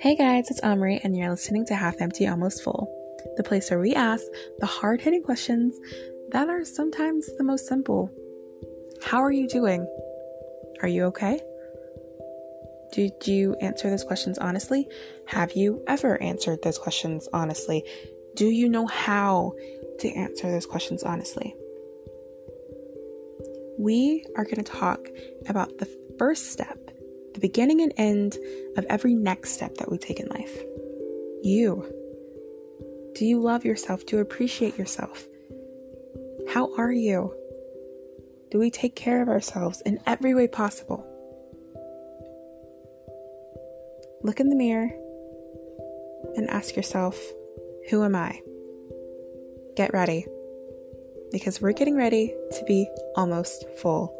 Hey guys, it's Omri, and you're listening to Half Empty, Almost Full, the place where we ask the hard hitting questions that are sometimes the most simple. How are you doing? Are you okay? Did you answer those questions honestly? Have you ever answered those questions honestly? Do you know how to answer those questions honestly? We are going to talk about the first step the beginning and end of every next step that we take in life. You. Do you love yourself? Do you appreciate yourself? How are you? Do we take care of ourselves in every way possible? Look in the mirror and ask yourself, Who am I? Get ready because we're getting ready to be almost full.